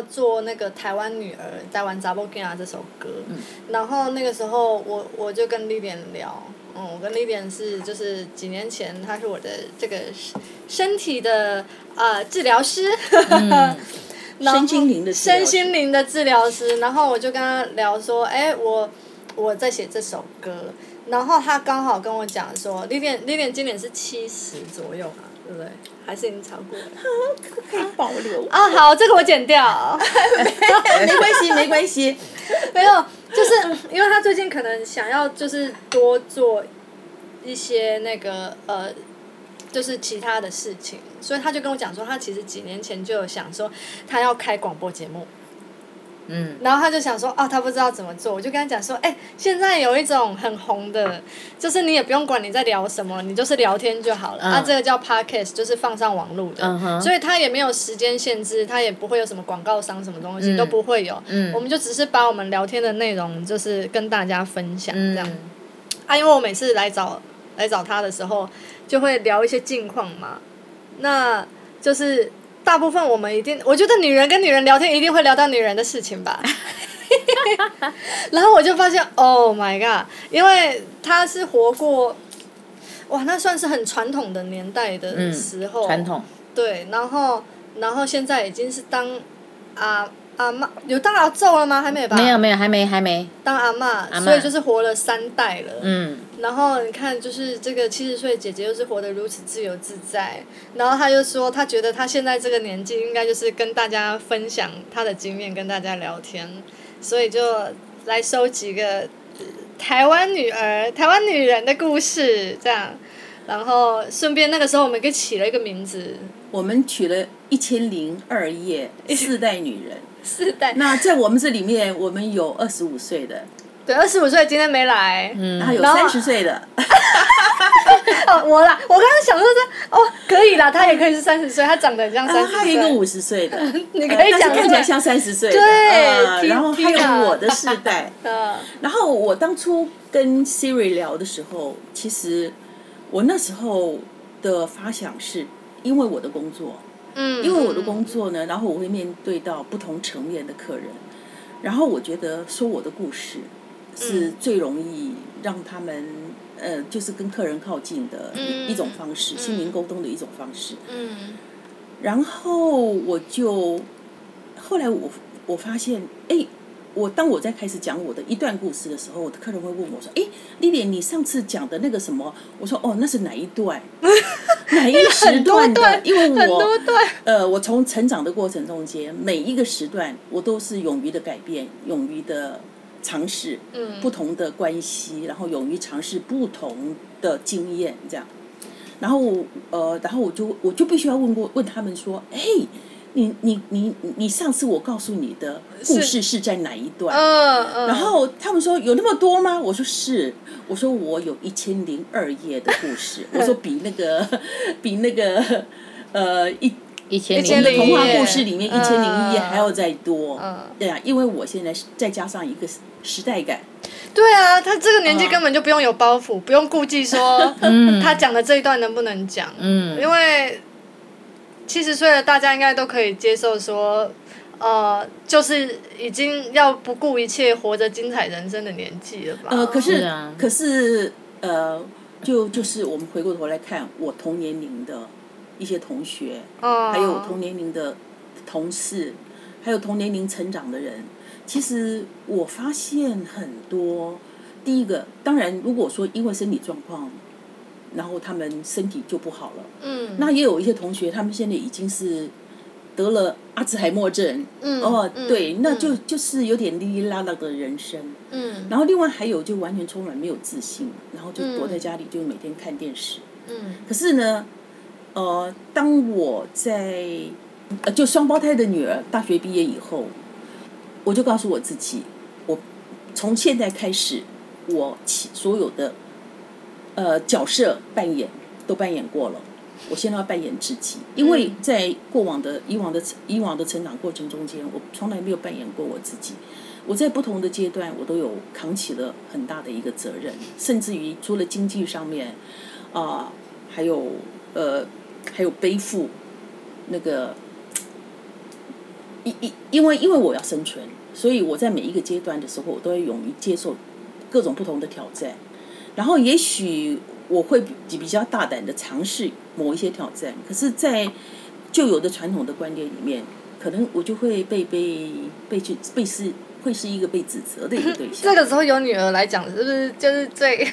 要做那个台湾女儿在玩《扎波吉亚》这首歌，然后那个时候我我就跟丽莲聊，嗯，我跟丽莲是就是几年前她是我的这个身体的啊治疗师，身心灵的身心灵的治疗师，然后我就跟他聊说，哎，我我在写这首歌，然后他刚好跟我讲说，丽莲丽莲今年是七十左右嘛。对不对？还是已经超过了？可以保留啊！好，这个我剪掉。没关系，没关系。没有，就是因为他最近可能想要就是多做一些那个呃，就是其他的事情，所以他就跟我讲说，他其实几年前就有想说，他要开广播节目。嗯，然后他就想说，哦，他不知道怎么做，我就跟他讲说，哎，现在有一种很红的，就是你也不用管你在聊什么，你就是聊天就好了。啊，这个叫 podcast，就是放上网络的，所以他也没有时间限制，他也不会有什么广告商什么东西都不会有。嗯，我们就只是把我们聊天的内容，就是跟大家分享这样。啊，因为我每次来找来找他的时候，就会聊一些近况嘛，那就是。大部分我们一定，我觉得女人跟女人聊天一定会聊到女人的事情吧。然后我就发现，Oh my god！因为他是活过，哇，那算是很传统的年代的时候。传统。对，然后，然后现在已经是当阿阿妈，有当阿揍了吗？还没吧？没有，没有，还没，还没。当阿妈，所以就是活了三代了。嗯。然后你看，就是这个七十岁姐姐又是活得如此自由自在，然后她就说，她觉得她现在这个年纪应该就是跟大家分享她的经验，跟大家聊天，所以就来收集个台湾女儿、台湾女人的故事，这样，然后顺便那个时候我们给起了一个名字，我们取了一千零二页四代女人，四代，那在我们这里面，我们有二十五岁的。对，二十五岁今天没来，嗯然后有三十岁的。哦，我啦，我刚刚想说这哦，可以啦，他也可以是三十岁，他长得像三十岁。还有一个五十岁的，你可以讲看起来像三十岁。对，然后还有我的世代。然后我当初跟 Siri 聊的时候，其实我那时候的发想是，因为我的工作，嗯，因为我的工作呢，然后我会面对到不同层面的客人，然后我觉得说我的故事。是最容易让他们呃，就是跟客人靠近的一一种方式，心灵沟通的一种方式。嗯，然后我就后来我我发现，哎，我当我在开始讲我的一段故事的时候，我的客人会问我说：“哎，丽丽，你上次讲的那个什么？”我说：“哦，那是哪一段？哪一时段的？因为我呃，我从成长的过程中间，每一个时段，我都是勇于的改变，勇于的。”尝试嗯不同的关系，然后勇于尝试不同的经验，这样，然后呃，然后我就我就必须要问过问他们说，哎，你你你你上次我告诉你的故事是在哪一段？嗯嗯。然后他们说有那么多吗？我说是，我说我有一千零二页的故事，我说比那个比那个呃一。一千零童话故事里面一千零一夜还要再多，嗯。对啊，因为我现在再加上一个时代感。对啊，他这个年纪根本就不用有包袱，不用顾忌说 他讲的这一段能不能讲，嗯。因为七十岁了大家应该都可以接受说，呃，就是已经要不顾一切活着精彩人生的年纪了吧？呃，可是可是呃，就就是我们回过头来看我同年龄的。一些同学，还有同年龄的同事，还有同年龄成长的人，其实我发现很多。第一个，当然，如果说因为身体状况，然后他们身体就不好了，嗯，那也有一些同学，他们现在已经是得了阿兹海默症，嗯，哦，对，那就就是有点哩哩啦啦的人生，嗯，然后另外还有就完全充满没有自信，然后就躲在家里就每天看电视，嗯，可是呢。呃，当我在呃，就双胞胎的女儿大学毕业以后，我就告诉我自己，我从现在开始，我所有的呃角色扮演都扮演过了，我现在要扮演自己，因为在过往的以往的以往的成长过程中间，我从来没有扮演过我自己，我在不同的阶段，我都有扛起了很大的一个责任，甚至于除了经济上面啊，还有呃。还有背负那个因因因为因为我要生存，所以我在每一个阶段的时候，我都会勇于接受各种不同的挑战。然后也许我会比比较大胆的尝试某一些挑战，可是，在旧有的传统的观念里面，可能我就会被被被去被是会是一个被指责的一个对象。这个时候有女儿来讲，是不是就是最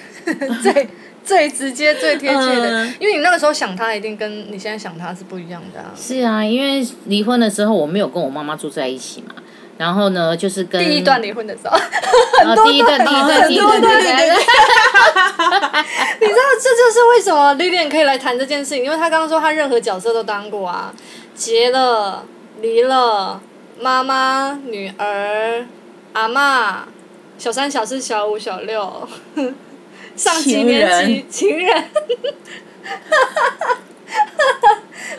最最直接、最贴切的？因为你那个时候想他，一定跟你现在想他是不一样的。是啊，因为离婚的时候，我没有跟我妈妈住在一起嘛。然后呢，就是跟第一段离婚的时候，第一段、第一段、第一段，第一段。你知道这就是为什么 Lilian 可以来谈这件事情，因为她刚刚说她任何角色都当过啊，结了、离了、妈妈、女儿、阿妈、小三、小四、小五、小六，上几年级情人，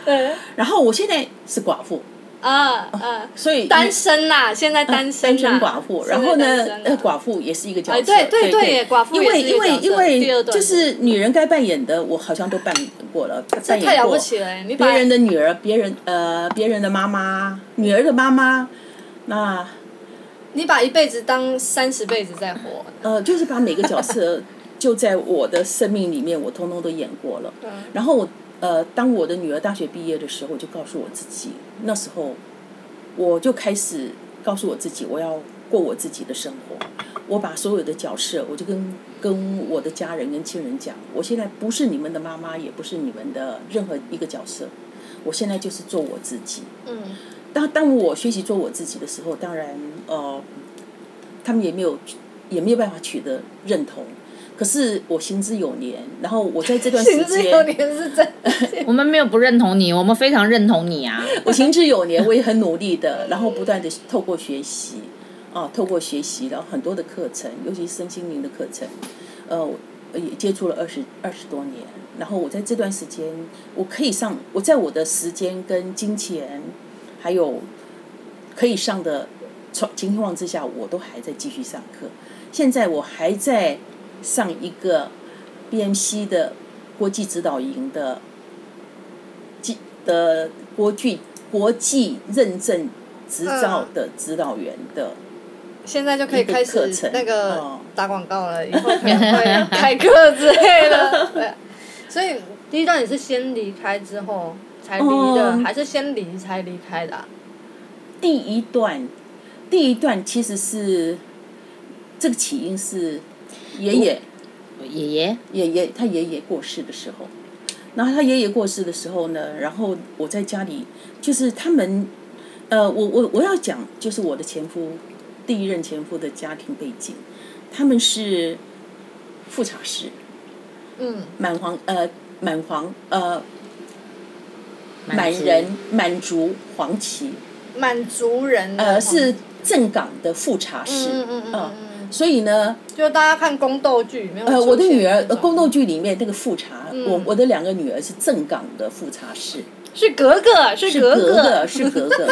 对。然后我现在是寡妇。啊啊！所以单身呐，现在单身。单身寡妇，然后呢？呃，寡妇也是一个角色。对对对，寡妇因为因为因为就是女人该扮演的，我好像都扮演过了。这太了不起了！你别人的女儿，别人呃，别人的妈妈，女儿的妈妈，那，你把一辈子当三十辈子在活。呃，就是把每个角色就在我的生命里面，我通通都演过了。嗯。然后我。呃，当我的女儿大学毕业的时候，我就告诉我自己，那时候我就开始告诉我自己，我要过我自己的生活。我把所有的角色，我就跟跟我的家人、跟亲人讲，我现在不是你们的妈妈，也不是你们的任何一个角色，我现在就是做我自己。嗯。当当我学习做我自己的时候，当然，呃，他们也没有也没有办法取得认同。可是我行之有年，然后我在这段时间，行之有年是真。我们没有不认同你，我们非常认同你啊！我行之有年，我也很努力的，然后不断的透过学习，啊，透过学习，然后很多的课程，尤其是身心灵的课程，呃，也接触了二十二十多年。然后我在这段时间，我可以上，我在我的时间跟金钱，还有可以上的情况之下，我都还在继续上课。现在我还在。上一个 BMC 的国际指导营的，的国际国际认证执照的指导员的，现在就可以开始那个打广告了，以后可能会开课之类的。对，所以第一段你是先离开之后才离的，还是先离才离开的？第一段，第一段其实是这个起因是。爷爷，爷爷，爷爷，他爷爷过世的时候，然后他爷爷过世的时候呢，然后我在家里，就是他们，呃，我我我要讲，就是我的前夫，第一任前夫的家庭背景，他们是富察氏，嗯，满皇呃满皇呃满人满族黄旗，满族人呃是正港的富察氏，嗯嗯嗯。所以呢，就大家看宫斗剧，没有？呃，我的女儿，宫斗剧里面那个富察，我我的两个女儿是正港的富察氏，是格格，是格格，是格格。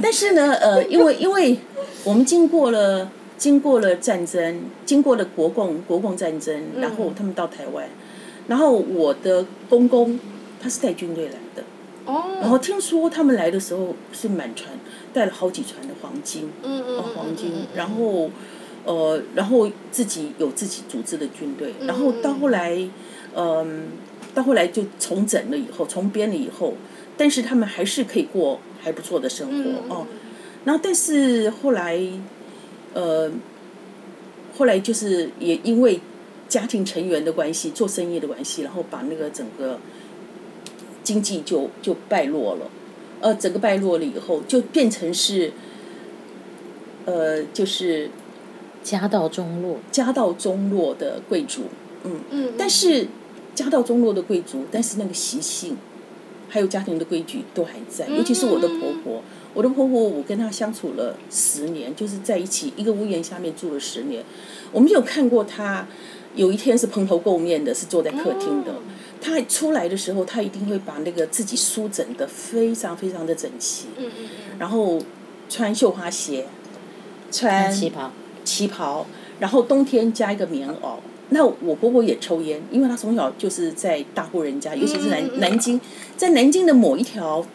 但是呢，呃，因为因为我们经过了经过了战争，经过了国共国共战争，然后他们到台湾，然后我的公公他是带军队来的，哦，然后听说他们来的时候是满船带了好几船的黄金，嗯嗯，黄金，然后。呃，然后自己有自己组织的军队，然后到后来，嗯，到后来就重整了以后，重编了以后，但是他们还是可以过还不错的生活哦。然后，但是后来，呃，后来就是也因为家庭成员的关系，做生意的关系，然后把那个整个经济就就败落了。呃，整个败落了以后，就变成是，呃，就是。家道中落，家道中落的贵族，嗯嗯，但是家道中落的贵族，但是那个习性，还有家庭的规矩都还在。尤其是我的婆婆，我的婆婆，我跟她相处了十年，就是在一起一个屋檐下面住了十年。我们有看过她有一天是蓬头垢面的，是坐在客厅的。她出来的时候，她一定会把那个自己梳整的非常非常的整齐，嗯嗯嗯，然后穿绣花鞋，穿旗袍。旗袍，然后冬天加一个棉袄。那我婆婆也抽烟，因为她从小就是在大户人家，尤其是南南京，在南京的某一条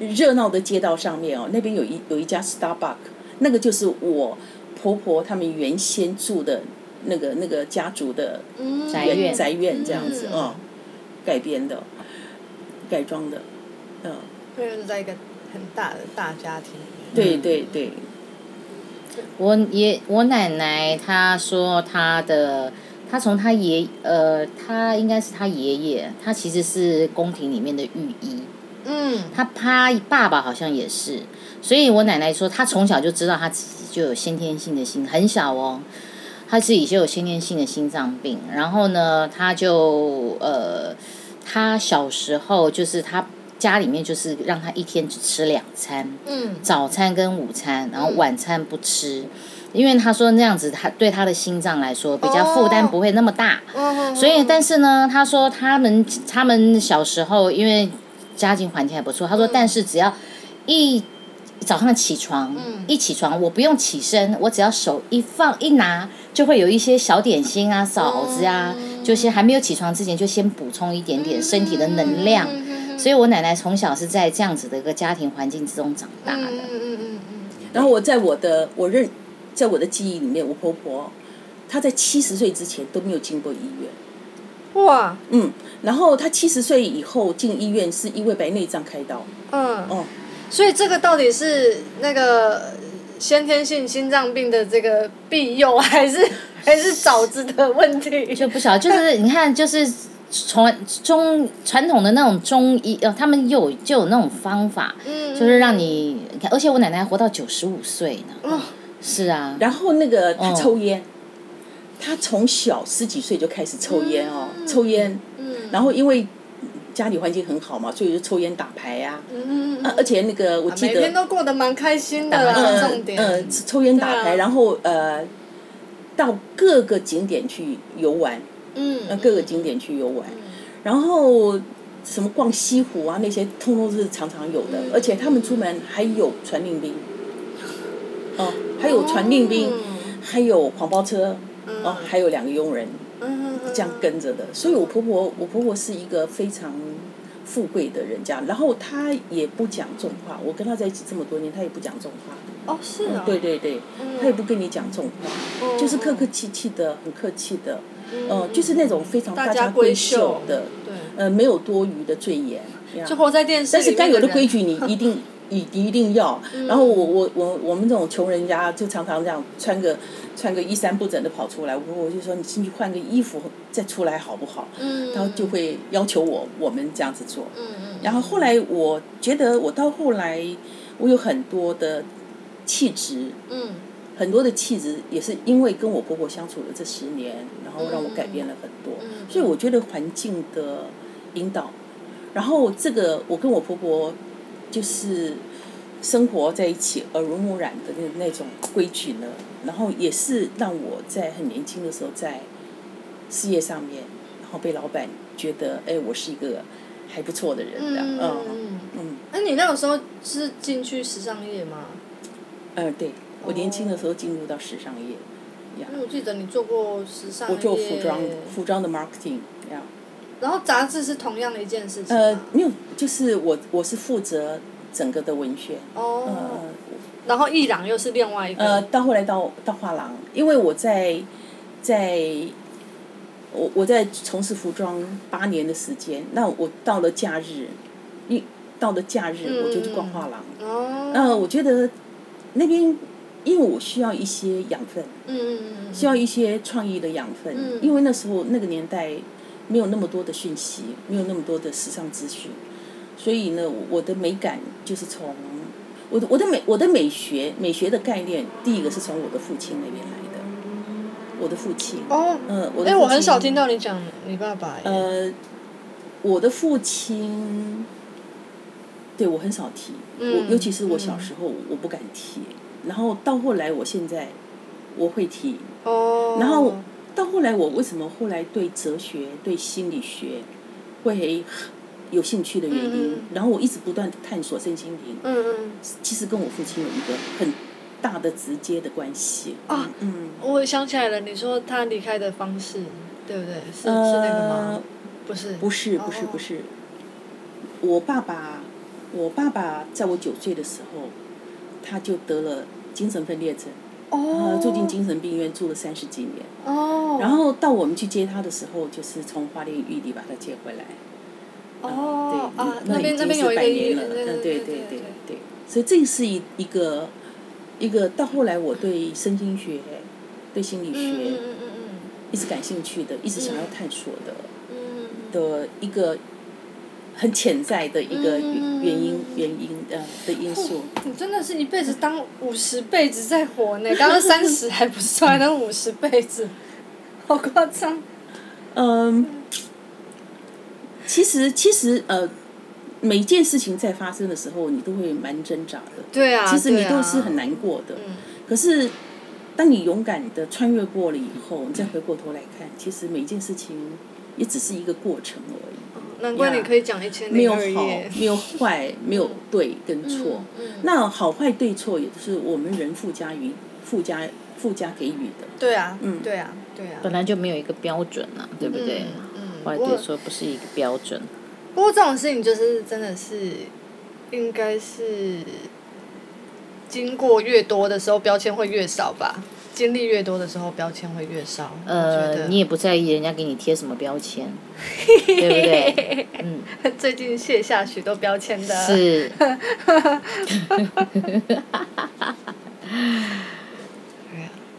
热闹的街道上面哦，那边有一有一家 Starbucks，那个就是我婆婆他们原先住的那个那个家族的宅院宅院这样子哦，改编的，改装的，嗯。就是在一个很大的大家庭。对对对。我爷我奶奶她说她的。她从她爷呃，她应该是她爷爷，他其实是宫廷里面的御医。嗯。他他爸爸好像也是，所以我奶奶说，她从小就知道她自己就有先天性的心，很小哦，他自己就有先天性的心脏病。然后呢，他就呃，他小时候就是他家里面就是让他一天只吃两餐，嗯，早餐跟午餐，然后晚餐不吃。因为他说那样子，他对他的心脏来说比较负担不会那么大，所以但是呢，他说他们他们小时候因为家境环境还不错，他说但是只要一早上起床，一起床我不用起身，我只要手一放一拿，就会有一些小点心啊、枣子啊，就是还没有起床之前就先补充一点点身体的能量。所以我奶奶从小是在这样子的一个家庭环境之中长大的。嗯嗯嗯嗯。然后我在我的我认。在我的记忆里面，我婆婆她在七十岁之前都没有进过医院。哇！嗯，然后她七十岁以后进医院是因为白内障开刀。嗯。哦，所以这个到底是那个先天性心脏病的这个庇佑，还是还是早子的问题？就不晓得，就是你看，就是传中传统的那种中医，呃，他们有就有那种方法，嗯，就是让你看，而且我奶奶活到九十五岁呢。哦。是啊，然后那个他抽烟，他从小十几岁就开始抽烟哦，抽烟，嗯。然后因为家里环境很好嘛，所以就抽烟打牌呀，而且那个我记得每天都过得蛮开心的，重点，嗯，抽烟打牌，然后呃，到各个景点去游玩，嗯，各个景点去游玩，然后什么逛西湖啊那些，通通是常常有的，而且他们出门还有传令兵。哦，还有传令兵，还有黄包车，哦，还有两个佣人，这样跟着的。所以我婆婆，我婆婆是一个非常富贵的人家，然后她也不讲重话。我跟她在一起这么多年，她也不讲重话。哦，是啊。对对对，她也不跟你讲重话，就是客客气气的，很客气的，嗯，就是那种非常大家闺秀的，对，呃，没有多余的尊严，就活在电视但是该有的规矩 你一定。一一定要，然后我我我我们这种穷人家就常常这样穿个穿个衣衫不整的跑出来，我我就说你进去换个衣服再出来好不好？嗯，然后就会要求我我们这样子做。嗯嗯。然后后来我觉得我到后来我有很多的气质，嗯，很多的气质也是因为跟我婆婆相处的这十年，然后让我改变了很多。嗯。所以我觉得环境的引导，然后这个我跟我婆婆。就是生活在一起耳濡目染的那那种规矩呢，然后也是让我在很年轻的时候在事业上面，然后被老板觉得哎，我是一个还不错的人这样，嗯嗯嗯。那你那个时候是进去时尚业吗？嗯，对，我年轻的时候进入到时尚业，呀。因为我记得你做过时尚我做服装，服装的 marketing 呀。然后杂志是同样的一件事情呃，没有，就是我我是负责整个的文学。哦。然后艺廊又是另外一个。呃，到后来到到画廊，因为我在在，我我在从事服装八年的时间，那我到了假日，一到了假日我就去逛画廊。哦。那我觉得那边，因为我需要一些养分。嗯嗯嗯。需要一些创意的养分，因为那时候那个年代。没有那么多的讯息，没有那么多的时尚资讯，所以呢，我的美感就是从我的我的美我的美学美学的概念，第一个是从我的父亲那边来的。我的父亲哦，嗯，哎，我很少听到你讲你爸爸。呃，我的父亲，对我很少提，我尤其是我小时候我不敢提，然后到后来我现在我会提，哦，然后。到后来，我为什么后来对哲学、对心理学会有兴趣的原因？然后我一直不断探索身心灵。嗯嗯。其实跟我父亲有一个很大的直接的关系。啊，嗯。我想起来了，你说他离开的方式，对不对？是是那个吗？不是。不是不是不是。我爸爸我爸爸在我九岁的时候，他就得了精神分裂症，哦，住进精神病院住了三十几年。哦，然后到我们去接他的时候，就是从花莲玉里把他接回来。哦对，啊，那边已经是那边有一个医院，百年了，嗯，对对对对对，所以这是一一个一个到后来我对身心学、对心理嗯学嗯嗯嗯一直感兴趣的，一直想要探索的嗯的一个很潜在的一个嗯原因原因呃的因素。嗯，你真的是一辈子当五十辈子在活呢，刚刚三十还不算，那五十辈子，好夸张。嗯，其实其实呃，每一件事情在发生的时候，你都会蛮挣扎的。对啊，其实你都是很难过的。嗯可是，当你勇敢的穿越过了以后，你再回过头来看，其实每一件事情也只是一个过程而已，难怪你可以讲一千零没有好。没有坏，没有对跟错。嗯嗯那好坏对错也是我们人附加于附加附加给予的。对啊，嗯对啊，对啊。本来就没有一个标准啊，对不对？嗯，坏不过对错不是一个标准。不过这种事情就是真的是，应该是经过越多的时候，标签会越少吧。经历越多的时候，标签会越少。呃，你也不在意人家给你贴什么标签，对不对？嗯，最近卸下许多标签的。。是。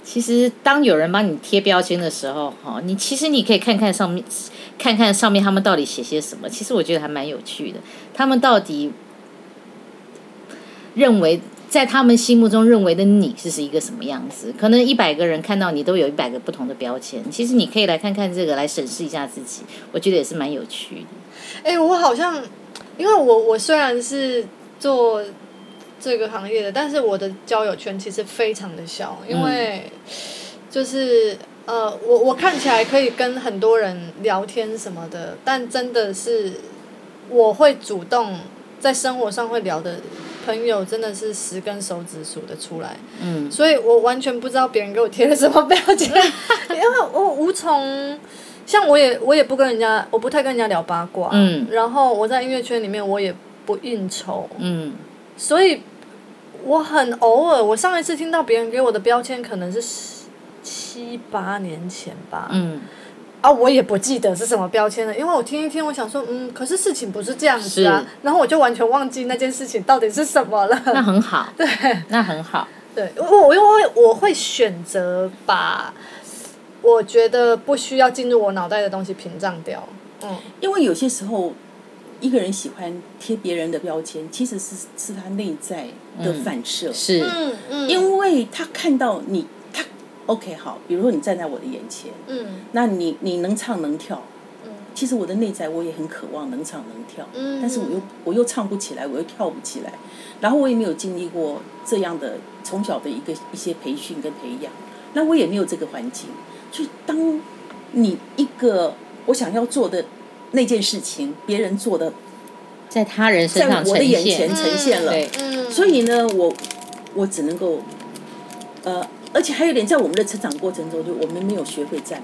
其实，当有人帮你贴标签的时候，哈，你其实你可以看看上面，看看上面他们到底写些什么。其实我觉得还蛮有趣的，他们到底认为在他们心目中认为的你是是一个什么样子？可能一百个人看到你都有一百个不同的标签。其实你可以来看看这个，来审视一下自己，我觉得也是蛮有趣的。哎、我好像，因为我我虽然是做这个行业的，但是我的交友圈其实非常的小，因为就是呃，我我看起来可以跟很多人聊天什么的，但真的是我会主动在生活上会聊的朋友，真的是十根手指数得出来。嗯，所以我完全不知道别人给我贴了什么标签，因为我无从，像我也我也不跟人家，我不太跟人家聊八卦，嗯。然后我在音乐圈里面我也不应酬，嗯。所以我很偶尔，我上一次听到别人给我的标签可能是十七八年前吧，嗯，啊，我也不记得是什么标签了，因为我听一听，我想说，嗯，可是事情不是这样子啊，然后我就完全忘记那件事情到底是什么了。那很好，对，那很好。对，我我因为我会选择把我觉得不需要进入我脑袋的东西屏障掉。嗯，因为有些时候，一个人喜欢贴别人的标签，其实是是他内在的反射。是，嗯嗯，因为他看到你，他 OK 好，比如说你站在我的眼前，嗯。那你你能唱能跳，其实我的内在我也很渴望能唱能跳，嗯但是我又。我又唱不起来，我又跳不起来，然后我也没有经历过这样的从小的一个一些培训跟培养，那我也没有这个环境，所以当你一个我想要做的那件事情，别人做的在他人身在上呈我的眼前，呈现了，对，嗯，所以呢，我我只能够，呃，而且还有点，在我们的成长过程中，就我们没有学会赞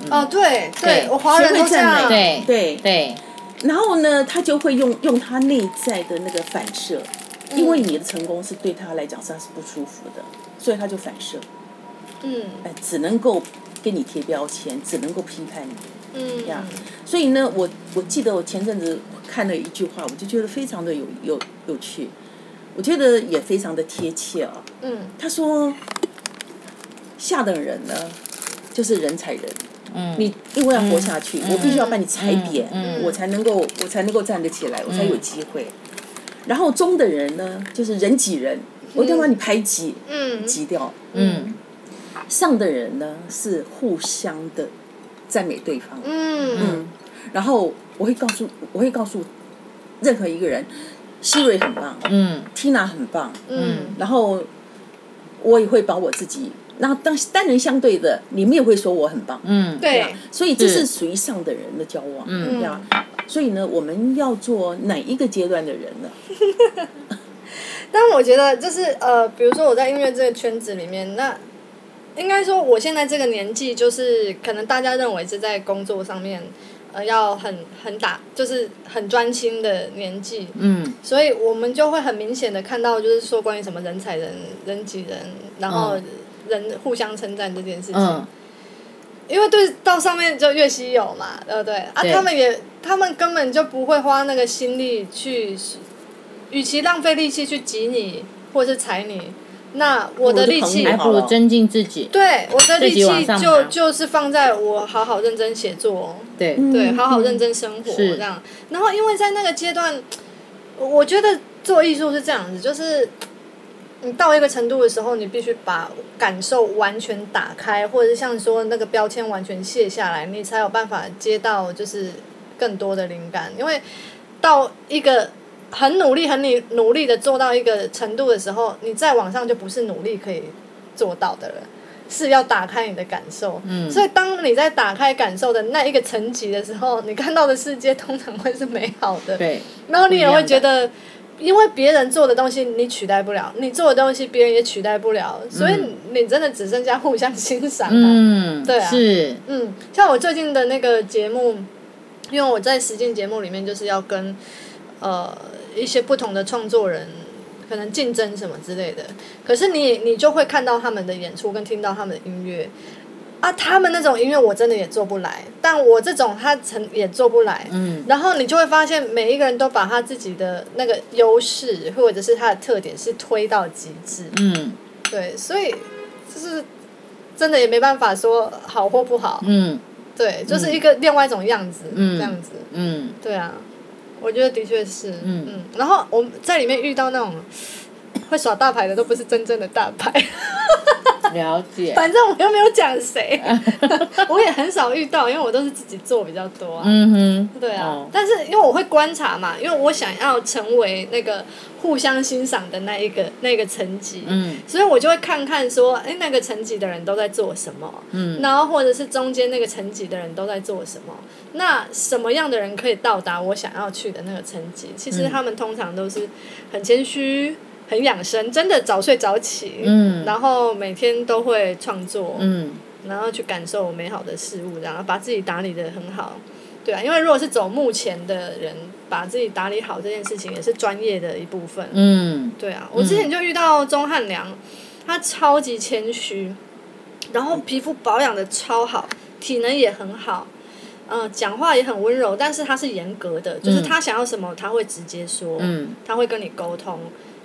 美，哦，对对我华人都这学会赞样，对对，对，然后呢，他就会用用他内在的那个反射，因为你的成功是对他来讲是他是不舒服的，所以他就反射，嗯。哎，只能够给你贴标签，只能够批判你。嗯呀所以呢，我我记得我前阵子看了一句话，我就觉得非常的有有有趣，我觉得也非常的贴切啊。嗯。他说，下等人呢，就是人踩人。嗯，你因为要活下去，我必须要把你踩扁，嗯。我才能够我才能够站得起来，我才有机会。然后中等人呢，就是人挤人，我一定要把你排挤、嗯。挤掉。嗯。上等人呢，是互相的赞美对方。嗯。嗯，然后我会告诉我会告诉任何一个人，希瑞很棒嗯，Tina 很棒，嗯。然后我也会把我自己，然后当单人相对的，你们也会说我很棒，嗯，对，所以这是是属于上等人的交往，嗯。对吧。所以呢，我们要做哪一个阶段的人呢？但我觉得就是呃，比如说我在音乐这个圈子里面，那应该说我现在这个年纪，就是可能大家认为是在工作上面呃要很很打，就是很专心的年纪。嗯。所以我们就会很明显的看到，就是说关于什么人踩人、人挤人，然后人互相称赞这件事情。嗯。因为对到上面就越稀有嘛，对不对？啊，他们也，他们根本就不会花那个心力去，与其浪费力气去挤你或是踩你，那我的力气还不如增进自己。对，我的力气就就是放在我好好认真写作，对对，好好认真生活这样。然后因为在那个阶段，我觉得做艺术是这样子，就是。你到一个程度的时候，你必须把感受完全打开，或者是像说那个标签完全卸下来，你才有办法接到就是更多的灵感。因为到一个很努力、很努努力的做到一个程度的时候，你再往上就不是努力可以做到的了，是要打开你的感受。嗯。所以当你在打开感受的那一个层级的时候，你看到的世界通常会是美好的。对。然后你也会觉得。因为别人做的东西你取代不了，你做的东西别人也取代不了，所以你真的只剩下互相欣赏。嗯，对啊，是，嗯，像我最近的那个节目，因为我在实践节目里面就是要跟呃一些不同的创作人可能竞争什么之类的，可是你你就会看到他们的演出跟听到他们的音乐。啊，他们那种音乐我真的也做不来，但我这种他成也做不来。嗯。然后你就会发现，每一个人都把他自己的那个优势或者是他的特点是推到极致。嗯。对，所以就是真的也没办法说好或不好。嗯。对，就是一个另外一种样子，这样子。嗯。对啊，我觉得的确是。嗯嗯。然后我在里面遇到那种会耍大牌的，都不是真正的大牌。了解，反正我又没有讲谁，我也很少遇到，因为我都是自己做比较多啊。嗯哼，对啊，但是因为我会观察嘛，因为我想要成为那个互相欣赏的那一个那个层级，嗯，所以我就会看看说，哎，那个层级的人都在做什么，嗯，然后或者是中间那个层级的人都在做什么，那什么样的人可以到达我想要去的那个层级？其实他们通常都是很谦虚。很养生，真的早睡早起，嗯。然后每天都会创作，嗯。然后去感受美好的事物，然后把自己打理的很好，对啊，因为如果是走目前的人，把自己打理好这件事情也是专业的一部分，嗯，对啊，我之前就遇到钟汉良，他超级谦虚，然后皮肤保养的超好，体能也很好，嗯，讲话也很温柔，但是他是严格的，就是他想要什么他会直接说，他会跟你沟通。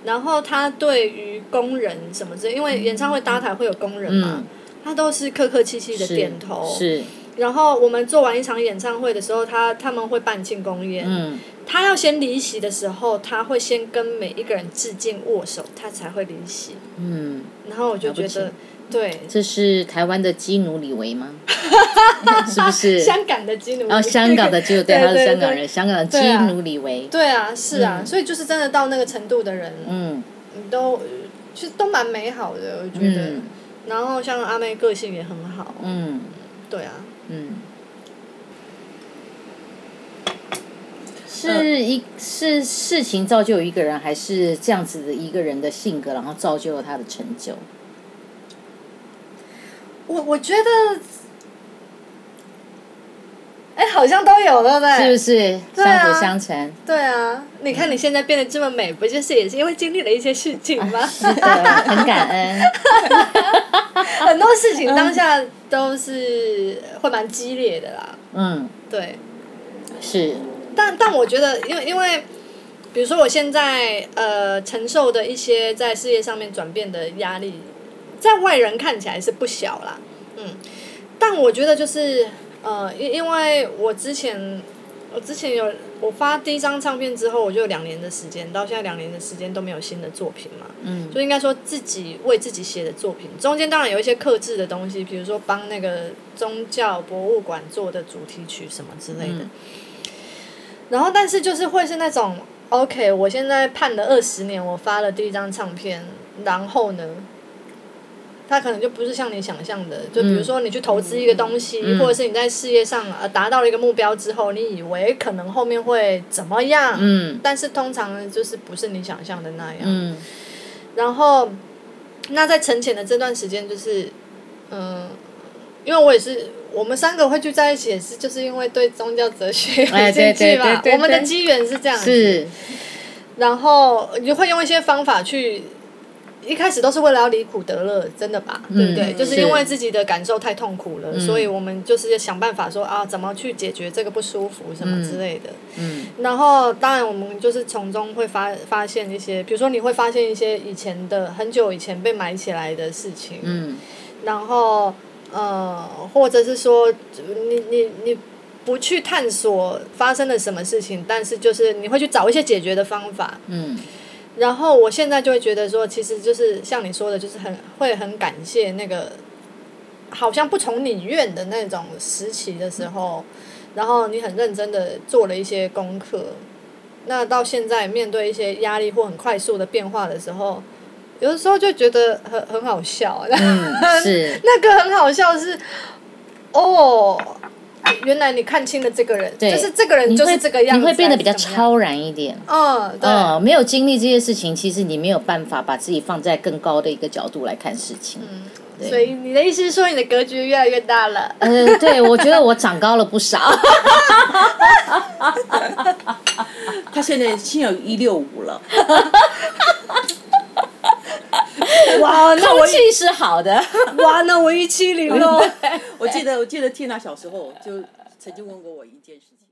然后他对于工人什么之类，因为演唱会搭台会有工人嘛，他都是客客气气的点头。是。然后我们做完一场演唱会的时候，他他们会办庆功宴。嗯。他要先离席的时候，他会先跟每一个人致敬握手，他才会离席。嗯。然后我就觉得。对，这是台湾的基努里维吗？是不是？香港的基努哦，香港的基努对，他是香港人，香港的基努里维。对啊，是啊，所以就是真的到那个程度的人，嗯，都其实都蛮美好的，我觉得。然后像阿妹个性也很好，嗯，对啊，嗯，是一是事情造就一个人，还是这样子的一个人的性格，然后造就了他的成就？我我觉得，哎，好像都有了呗，是不是相辅相成？对啊，你看你现在变得这么美，不就是也是因为经历了一些事情吗？是的，很感恩。很多事情当下都是会蛮激烈的啦。嗯，对，是。但但我觉得，因为因为，比如说我现在呃承受的一些在事业上面转变的压力。在外人看起来是不小啦，嗯，但我觉得就是呃，因因为我之前我之前有我发第一张唱片之后，我就有两年的时间，到现在两年的时间都没有新的作品嘛，嗯，就应该说自己为自己写的作品，中间当然有一些克制的东西，比如说帮那个宗教博物馆做的主题曲什么之类的，然后但是就是会是那种 OK，我现在判了二十年，我发了第一张唱片，然后呢？他可能就不是像你想象的，就比如说你去投资一个东西，或者是你在事业上呃达到了一个目标之后，你以为可能后面会怎么样？嗯，但是通常就是不是你想象的那样。嗯，然后那在沉潜的这段时间，就是嗯，因为我也是，我们三个会聚在一起，也是就是因为对宗教哲学有兴趣吧。我们的机缘是这样子。然后你就会用一些方法去。一开始都是为了要离苦得乐，真的吧？对不对？就是因为自己的感受太痛苦了，所以我们就是要想办法说啊，怎么去解决这个不舒服什么之类的。嗯。然后，当然我们就是从中会发发现一些，比如说你会发现一些以前的很久以前被埋起来的事情。嗯。然后，呃，或者是说，你你你不去探索发生了什么事情，但是就是你会去找一些解决的方法。嗯。然后我现在就会觉得说，其实就是像你说的，就是很会很感谢那个，好像不从你愿的那种时期的时候，然后你很认真的做了一些功课，那到现在面对一些压力或很快速的变化的时候，有的时候就觉得很很好笑。嗯，是那个很好笑是，哦。原来你看清了这个人，就是这个人就是这个样子，你会变得比较超然一点。嗯，嗯，没有经历这些事情，其实你没有办法把自己放在更高的一个角度来看事情。嗯，所以你的意思是说，你的格局越来越大了？呃，对，我觉得我长高了不少。他现在心有一六五了。哇，空气是好的。哇，那我一七零哦。我记得，我记得 Tina 小时候就曾经问过我一件事情。